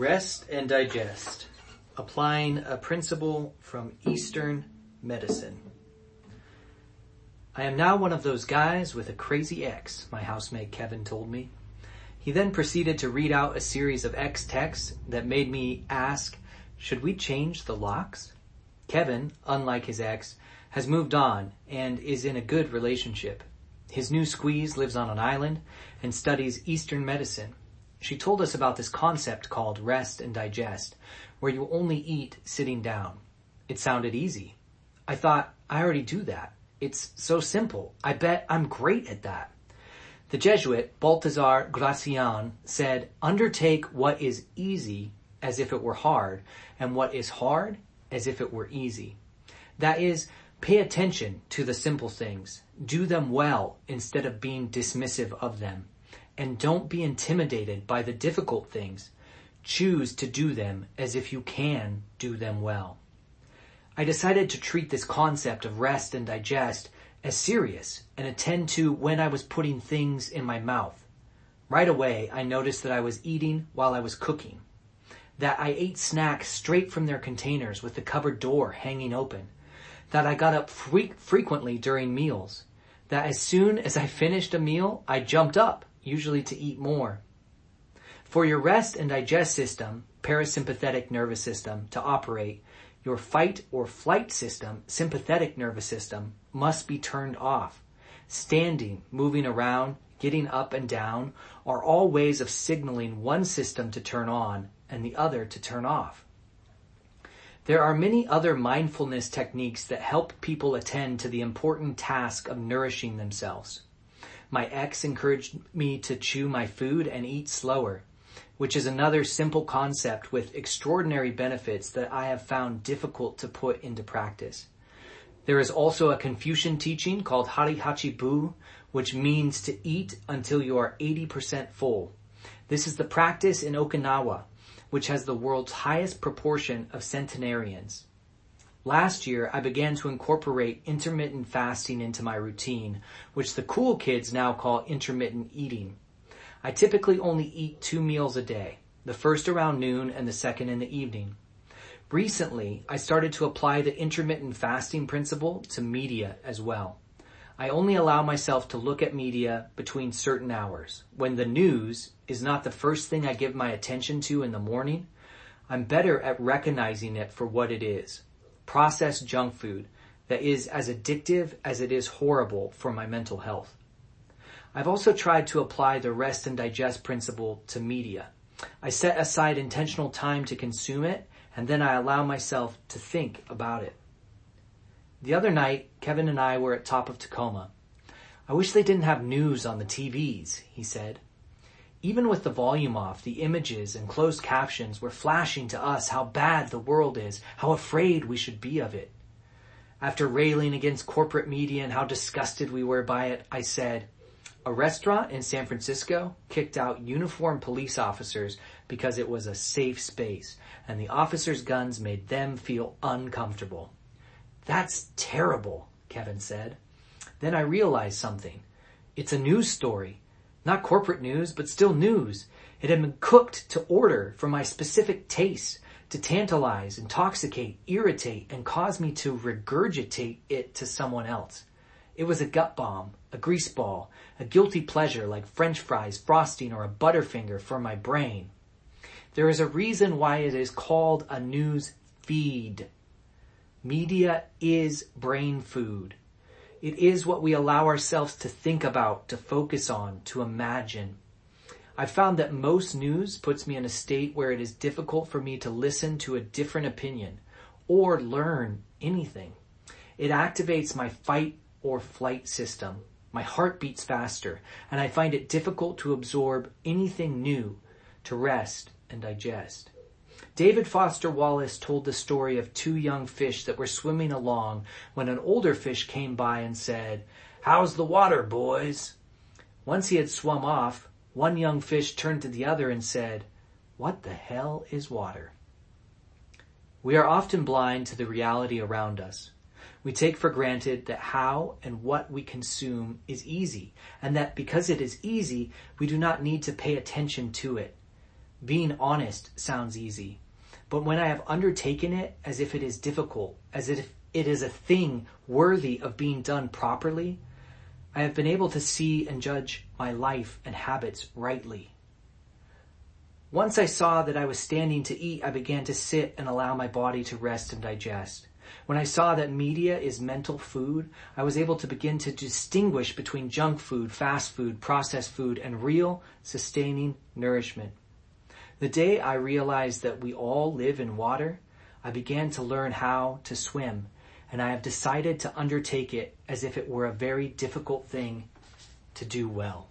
Rest and digest. Applying a principle from Eastern medicine. I am now one of those guys with a crazy ex, my housemate Kevin told me. He then proceeded to read out a series of ex texts that made me ask, should we change the locks? Kevin, unlike his ex, has moved on and is in a good relationship. His new squeeze lives on an island and studies Eastern medicine. She told us about this concept called rest and digest, where you only eat sitting down. It sounded easy. I thought, I already do that. It's so simple. I bet I'm great at that. The Jesuit, Balthazar Gracian, said, undertake what is easy as if it were hard, and what is hard as if it were easy. That is, pay attention to the simple things. Do them well instead of being dismissive of them. And don't be intimidated by the difficult things. Choose to do them as if you can do them well. I decided to treat this concept of rest and digest as serious and attend to when I was putting things in my mouth. Right away, I noticed that I was eating while I was cooking. That I ate snacks straight from their containers with the cupboard door hanging open. That I got up fre- frequently during meals. That as soon as I finished a meal, I jumped up, usually to eat more. For your rest and digest system, parasympathetic nervous system, to operate, your fight or flight system, sympathetic nervous system, must be turned off. Standing, moving around, getting up and down are all ways of signaling one system to turn on and the other to turn off. There are many other mindfulness techniques that help people attend to the important task of nourishing themselves. My ex encouraged me to chew my food and eat slower which is another simple concept with extraordinary benefits that I have found difficult to put into practice. There is also a Confucian teaching called Hara Hachi Bu, which means to eat until you are 80% full. This is the practice in Okinawa, which has the world's highest proportion of centenarians. Last year, I began to incorporate intermittent fasting into my routine, which the cool kids now call intermittent eating. I typically only eat two meals a day, the first around noon and the second in the evening. Recently, I started to apply the intermittent fasting principle to media as well. I only allow myself to look at media between certain hours. When the news is not the first thing I give my attention to in the morning, I'm better at recognizing it for what it is. Processed junk food that is as addictive as it is horrible for my mental health. I've also tried to apply the rest and digest principle to media. I set aside intentional time to consume it, and then I allow myself to think about it. The other night, Kevin and I were at top of Tacoma. I wish they didn't have news on the TVs, he said. Even with the volume off, the images and closed captions were flashing to us how bad the world is, how afraid we should be of it. After railing against corporate media and how disgusted we were by it, I said, a restaurant in San Francisco kicked out uniformed police officers because it was a safe space and the officers' guns made them feel uncomfortable. That's terrible, Kevin said. Then I realized something. It's a news story. Not corporate news, but still news. It had been cooked to order for my specific taste, to tantalize, intoxicate, irritate, and cause me to regurgitate it to someone else. It was a gut bomb, a grease ball, a guilty pleasure like french fries, frosting, or a butterfinger for my brain. There is a reason why it is called a news feed. Media is brain food. It is what we allow ourselves to think about, to focus on, to imagine. I've found that most news puts me in a state where it is difficult for me to listen to a different opinion or learn anything. It activates my fight or flight system. My heart beats faster, and I find it difficult to absorb anything new, to rest and digest. David Foster Wallace told the story of two young fish that were swimming along when an older fish came by and said, How's the water, boys? Once he had swum off, one young fish turned to the other and said, What the hell is water? We are often blind to the reality around us. We take for granted that how and what we consume is easy, and that because it is easy, we do not need to pay attention to it. Being honest sounds easy. But when I have undertaken it as if it is difficult, as if it is a thing worthy of being done properly, I have been able to see and judge my life and habits rightly. Once I saw that I was standing to eat, I began to sit and allow my body to rest and digest. When I saw that media is mental food, I was able to begin to distinguish between junk food, fast food, processed food, and real, sustaining nourishment. The day I realized that we all live in water, I began to learn how to swim, and I have decided to undertake it as if it were a very difficult thing to do well.